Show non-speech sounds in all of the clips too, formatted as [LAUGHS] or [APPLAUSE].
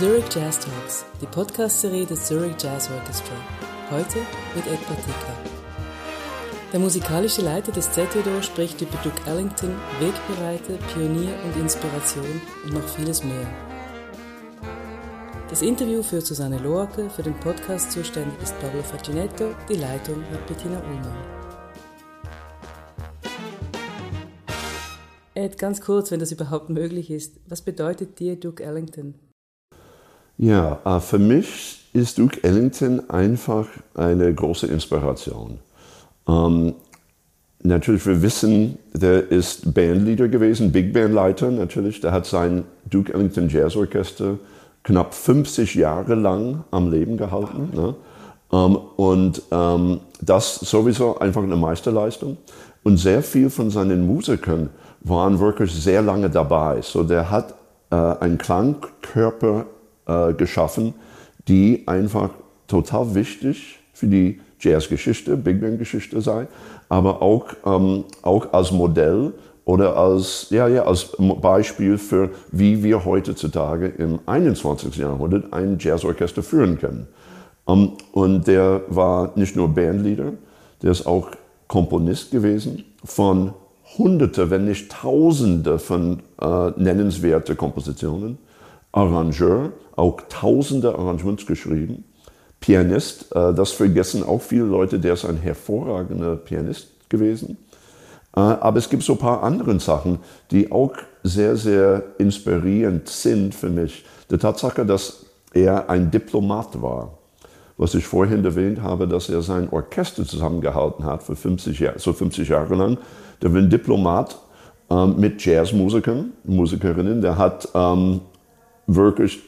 Zurich Jazz Talks, die Podcast-Serie des Zurich Jazz Orchestra. Heute mit Ed Batika. Der musikalische Leiter des ZEDO spricht über Duke Ellington, Wegbereiter, Pionier und Inspiration und noch vieles mehr. Das Interview führt Susanne Loake, für den Podcast zuständig ist Pablo Facinetto, die Leitung hat Bettina Ullmann. Ed, ganz kurz, wenn das überhaupt möglich ist, was bedeutet dir Duke Ellington? Ja, äh, für mich ist Duke Ellington einfach eine große Inspiration. Ähm, natürlich, wir wissen, der ist Bandleader gewesen, Big Bandleiter natürlich. Der hat sein Duke Ellington Jazz Orchester knapp 50 Jahre lang am Leben gehalten. Ne? Ähm, und ähm, das sowieso einfach eine Meisterleistung. Und sehr viel von seinen Musikern waren wirklich sehr lange dabei. So der hat äh, einen Klangkörper äh, geschaffen, die einfach total wichtig für die Jazzgeschichte, Big Band Geschichte sei, aber auch, ähm, auch als Modell oder als, ja, ja, als Beispiel für, wie wir heutzutage im 21. Jahrhundert ein Jazzorchester führen können. Um, ähm, und der war nicht nur Bandleader, der ist auch Komponist gewesen von Hunderte, wenn nicht Tausende von äh, nennenswerte Kompositionen. Arrangeur, auch Tausende Arrangements geschrieben. Pianist, äh, das vergessen auch viele Leute, der ist ein hervorragender Pianist gewesen. Äh, aber es gibt so ein paar andere Sachen, die auch sehr, sehr inspirierend sind für mich. Die Tatsache, dass er ein Diplomat war was ich vorhin erwähnt habe, dass er sein Orchester zusammengehalten hat für 50 Jahre, so 50 Jahre lang. Der war ein Diplomat ähm, mit Jazzmusikern, Musikerinnen. Der hat ähm, wirklich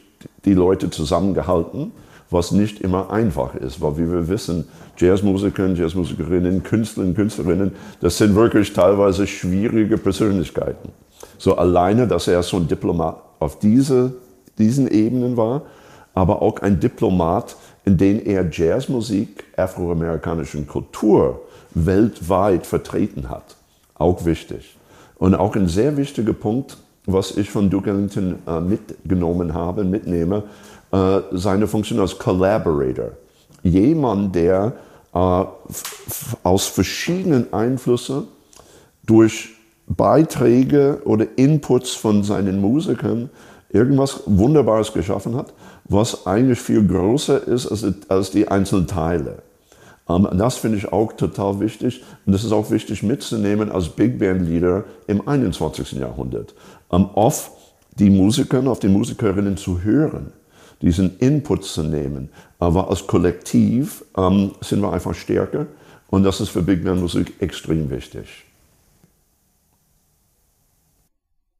die Leute zusammengehalten, was nicht immer einfach ist, weil wie wir wissen, Jazzmusiker, Jazzmusikerinnen, Künstler Künstlerinnen, das sind wirklich teilweise schwierige Persönlichkeiten. So alleine, dass er so ein Diplomat auf diese, diesen Ebenen war, aber auch ein Diplomat, in denen er Jazzmusik, afroamerikanischen Kultur weltweit vertreten hat. Auch wichtig. Und auch ein sehr wichtiger Punkt, was ich von Duke Ellington äh, mitgenommen habe, mitnehme, äh, seine Funktion als Collaborator. Jemand, der äh, aus verschiedenen Einflüssen durch Beiträge oder Inputs von seinen Musikern irgendwas Wunderbares geschaffen hat was eigentlich viel größer ist als, als die einzelnen Teile. Um, ähm, das finde ich auch total wichtig. Und das ist auch wichtig mitzunehmen als Big Band Leader im 21. Jahrhundert. Auf die Musiker, auf die Musikerinnen zu hören, diesen Input zu nehmen. Aber als Kollektiv ähm, sind wir einfach stärker. Und das ist für Big Band Musik extrem wichtig.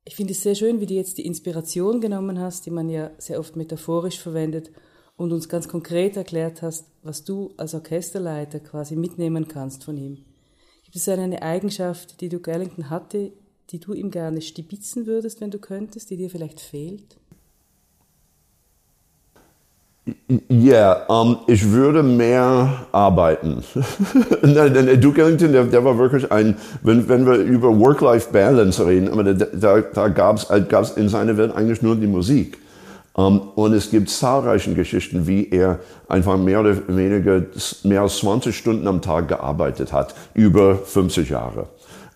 Ich finde es sehr schön, wie du jetzt die Inspiration genommen hast, die man ja sehr oft metaphorisch verwendet und uns ganz konkret erklärt hast, was du als Orchesterleiter quasi mitnehmen kannst von ihm. Gibt es eine Eigenschaft, die du Ellington hatte, die du ihm gerne stibitzen würdest, wenn du könntest, die dir vielleicht fehlt? Ja, um, ich würde mehr arbeiten. [LAUGHS] Duke Ellington, der, der, war wirklich ein, wenn, wenn wir über Work-Life-Balance reden, aber da, da, gab es in seiner Welt eigentlich nur die Musik. Um, und es gibt zahlreiche Geschichten, wie er einfach mehr oder weniger mehr als 20 Stunden am Tag gearbeitet hat, über 50 Jahre.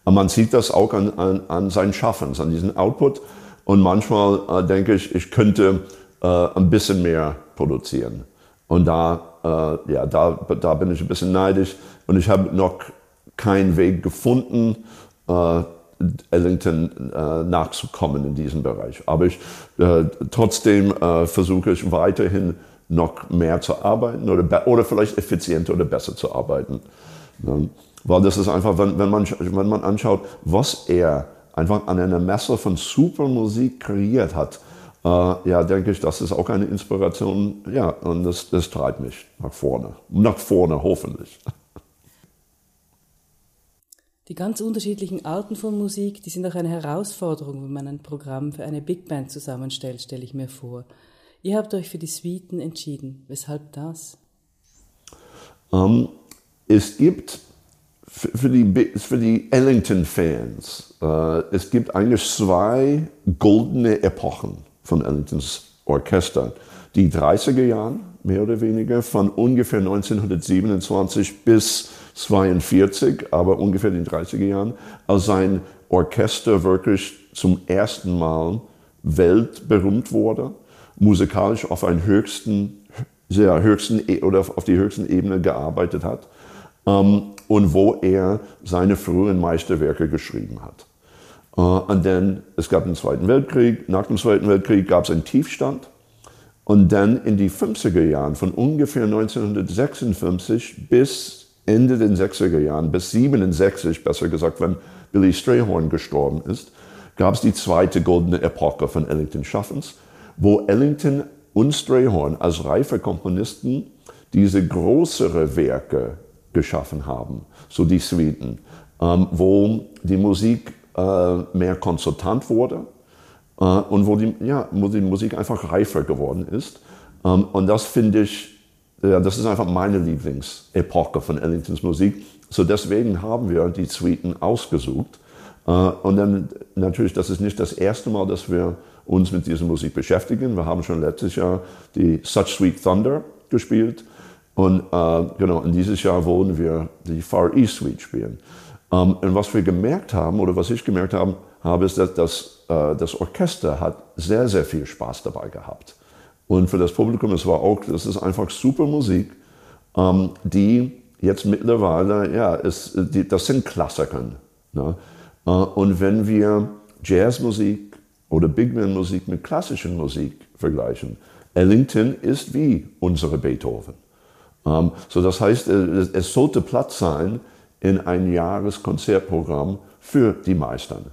Man sieht das auch an, an, an seinen Schaffens, an diesem Output. Und manchmal äh, denke ich, ich könnte äh, ein bisschen mehr produzieren. Und da, äh, ja, da, da bin ich ein bisschen neidisch. Und ich habe noch keinen Weg gefunden, äh, Ellington äh, nachzukommen in diesem Bereich. Aber ich, äh, trotzdem äh, versuche ich weiterhin noch mehr zu arbeiten oder, oder vielleicht effizienter oder besser zu arbeiten. Ähm, weil das ist einfach, wenn, wenn, man, wenn man anschaut, was er einfach an einer Messe von Supermusik kreiert hat, äh, ja, denke ich, das ist auch eine Inspiration. Ja, und das, das treibt mich nach vorne. Nach vorne, hoffentlich. Die ganz unterschiedlichen Arten von Musik, die sind auch eine Herausforderung, wenn man ein Programm für eine Big Band zusammenstellt, stelle ich mir vor. Ihr habt euch für die Suiten entschieden. Weshalb das? Ähm, es gibt für die, für die Ellington-Fans, äh, es gibt eigentlich zwei goldene Epochen von Ellingtons Orchester. Die 30er Jahren, mehr oder weniger, von ungefähr 1927 bis 42, aber ungefähr in den 30er Jahren, als sein Orchester wirklich zum ersten Mal weltberühmt wurde, musikalisch auf einen höchsten, sehr höchsten e, oder auf die höchsten Ebene gearbeitet hat ähm, und wo er seine frühen Meisterwerke geschrieben hat. Äh, und dann, es gab den Zweiten Weltkrieg, nach dem Zweiten Weltkrieg gab es einen Tiefstand und dann in die 50er Jahren, von ungefähr 1956 bis Ende den 60er Jahren, bis 67, besser gesagt, wenn Billy Strayhorn gestorben ist, gab es die zweite goldene Epoche von Ellington Schaffens, wo Ellington und Strayhorn als reife Komponisten diese größere Werke geschaffen haben, so die Suiten, ähm, wo die Musik äh, mehr konsultant wurde äh, und wo die, ja, wo die Musik einfach reifer geworden ist. Ähm, und das finde ich, ja, das ist einfach meine Lieblingsepoche von Ellingtons Musik. So deswegen haben wir die Suiten ausgesucht. Äh, und dann natürlich, das ist nicht das erste Mal, dass wir uns mit dieser Musik beschäftigen. Wir haben schon letztes Jahr die Such Sweet Thunder gespielt. Und äh, genau, in dieses Jahr wollen wir die Far East Suite spielen. Ähm, und was wir gemerkt haben, oder was ich gemerkt habe, habe ist, dass das, äh, das Orchester hat sehr, sehr viel Spaß dabei gehabt. Und für das Publikum, es war auch, das ist einfach super Musik, ähm, die jetzt mittlerweile, ja, ist, die, das sind Klassiker. Ne? Äh, und wenn wir Jazzmusik oder Big Band Musik mit klassischen Musik vergleichen. Ellington ist wie unsere Beethoven. Ähm, so das heißt, äh, es sollte Platz sein in ein Jahreskonzertprogramm für die Meistern.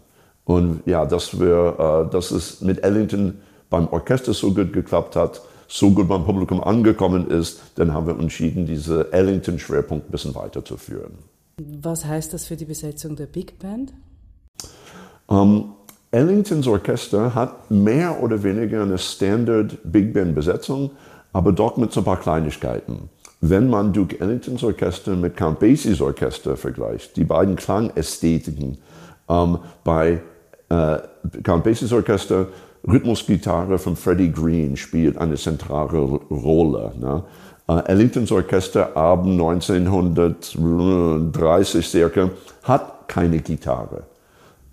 Und ja, dass wir, äh, dass es mit Ellington beim Orchester so gut geklappt hat, so gut beim Publikum angekommen ist, dann haben wir entschieden, diese Ellington-Schwerpunkt ein bisschen weiterzuführen. Was heißt das für die Besetzung der Big Band? Ähm, Ellingtons Orchester hat mehr oder weniger eine Standard Big Band Besetzung, aber doch mit so ein paar Kleinigkeiten. Wenn man Duke Ellingtons Orchester mit Count Basies Orchester vergleicht, die beiden Klangästhetiken ähm, bei äh, Count Basies Orchester, Rhythmusgitarre von Freddie Green spielt eine zentrale Rolle. Ne? Äh, Ellingtons Orchester ab 1930 circa hat keine Gitarre.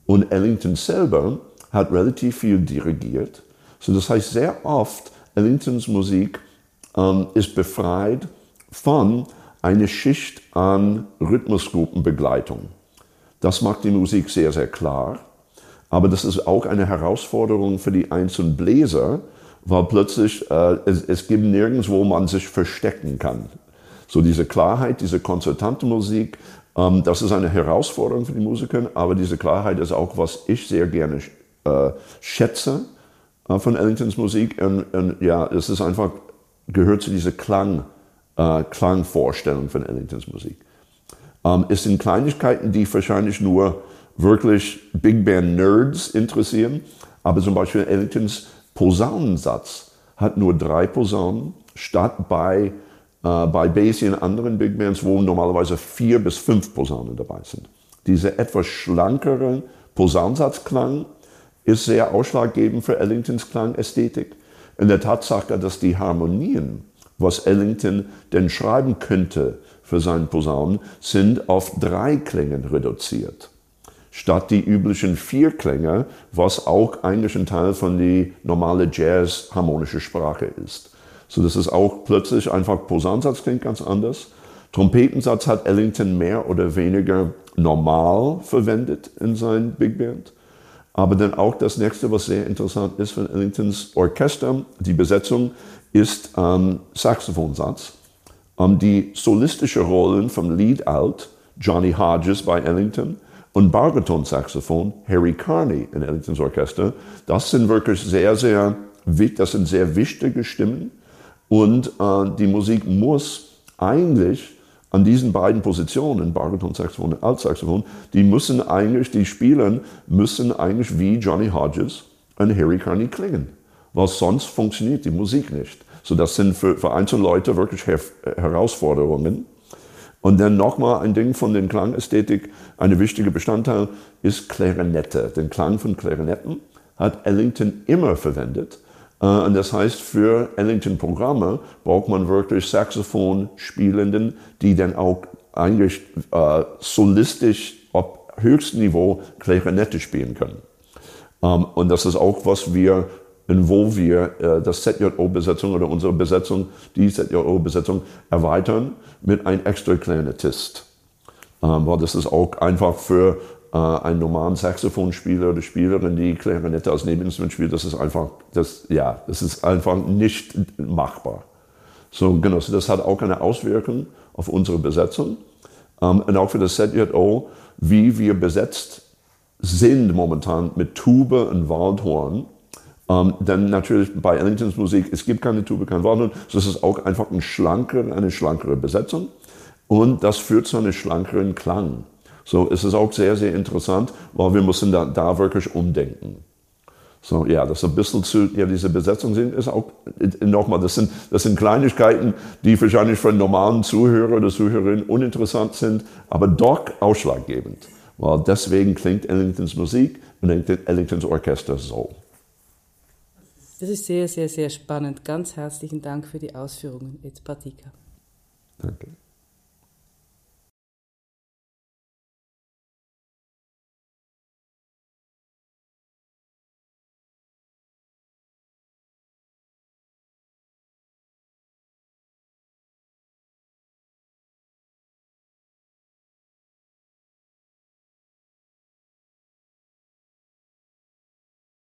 Und Ellington selber hat relativ viel dirigiert. So das heißt, sehr oft Ellingtons Musik ähm, ist befreit von einer Schicht an Rhythmusgruppenbegleitung. Das macht die Musik sehr, sehr klar. Aber das ist auch eine Herausforderung für die einzelnen Bläser, weil plötzlich äh, es, es gibt nirgends, wo man sich verstecken kann. So diese Klarheit, diese konzertante Musik ähm, das ist eine Herausforderung für die Musiker, aber diese Klarheit ist auch, was ich sehr gerne äh, schätze äh, von Ellingtons Musik. Und, und, ja, es ist einfach, gehört zu dieser Klang, äh, Klangvorstellung von Ellingtons Musik. Ähm, es sind Kleinigkeiten, die wahrscheinlich nur wirklich Big Band Nerds interessieren, aber zum Beispiel Ellingtons Posaunensatz hat nur drei Posaunen statt bei äh, bei Basie und anderen Big Bands, wo normalerweise vier bis fünf Posaunen dabei sind. Dieser etwas schlankere Posaunensatzklang ist sehr ausschlaggebend für Ellingtons Klangästhetik. In der Tatsache, dass die Harmonien, was Ellington denn schreiben könnte für seinen Posaunen, sind auf drei Klängen reduziert. Statt die üblichen vier Klänge, was auch eigentlich ein Teil von der normale Jazz-harmonische Sprache ist. So dass es auch plötzlich einfach Posaunsatz klingt ganz anders. Trompetensatz hat Ellington mehr oder weniger normal verwendet in seinen Big Band. Aber dann auch das nächste, was sehr interessant ist von Ellingtons Orchester, die Besetzung, ist ähm, Saxophonsatz. Ähm, die solistische Rollen vom Lead Alt, Johnny Hodges bei Ellington, und Baritonsaxophon, Harry Carney in Ellingtons Orchester, das sind wirklich sehr, sehr, das sind sehr wichtige Stimmen. Und äh, die Musik muss eigentlich an diesen beiden Positionen, Bariton-Saxophon und Altsaxophon, die müssen eigentlich, die Spieler müssen eigentlich wie Johnny Hodges und Harry Carney klingen. Weil sonst funktioniert die Musik nicht. So, das sind für, für einzelne Leute wirklich Her Herausforderungen. Und dann nochmal ein Ding von den Klangästhetik. Ein wichtiger Bestandteil ist Klarinette. Den Klang von Klarinetten hat Ellington immer verwendet Äh, und das heißt, für Ellington-Programme braucht man wirklich Saxophon-Spielenden, die dann auch eigentlich äh, solistisch auf höchstem Niveau Klarinette spielen können. Ähm, und das ist auch, was wir, wo wir äh, das ZJO-Besetzung oder unsere Besetzung, die ZJO-Besetzung erweitern mit einem extra Klarinettist. Ähm, weil das ist auch einfach für äh, einen normalen Saxophonspieler oder Spielerin, die Klarinette als Nebeninstrument spielt, das ist einfach, das, ja, das ist einfach nicht machbar. So, genau, so das hat auch eine Auswirkung auf unsere Besetzung. Ähm, und auch für das ZJO, wie wir besetzt sind momentan mit Tube und Waldhorn. Ähm, denn natürlich bei Ellingtons Musik, es gibt keine Tube, kein Waldhorn, so ist es auch einfach ein schlankere, eine schlankere Besetzung. Und das führt zu einem schlankeren Klang. So es ist auch sehr, sehr interessant, weil wir müssen da, da wirklich umdenken. So, ja, das ein bisschen zu, ja, diese Besetzung sind, ist auch, nochmal, das sind, das sind Kleinigkeiten, die wahrscheinlich für einen normalen Zuhörer oder Zuhörerin uninteressant sind, aber doch ausschlaggebend. Weil deswegen klingt Ellingtons Musik und Ellingtons Orchester so. Das ist sehr, sehr, sehr spannend. Ganz herzlichen Dank für die Ausführungen, Ed Patika. Danke.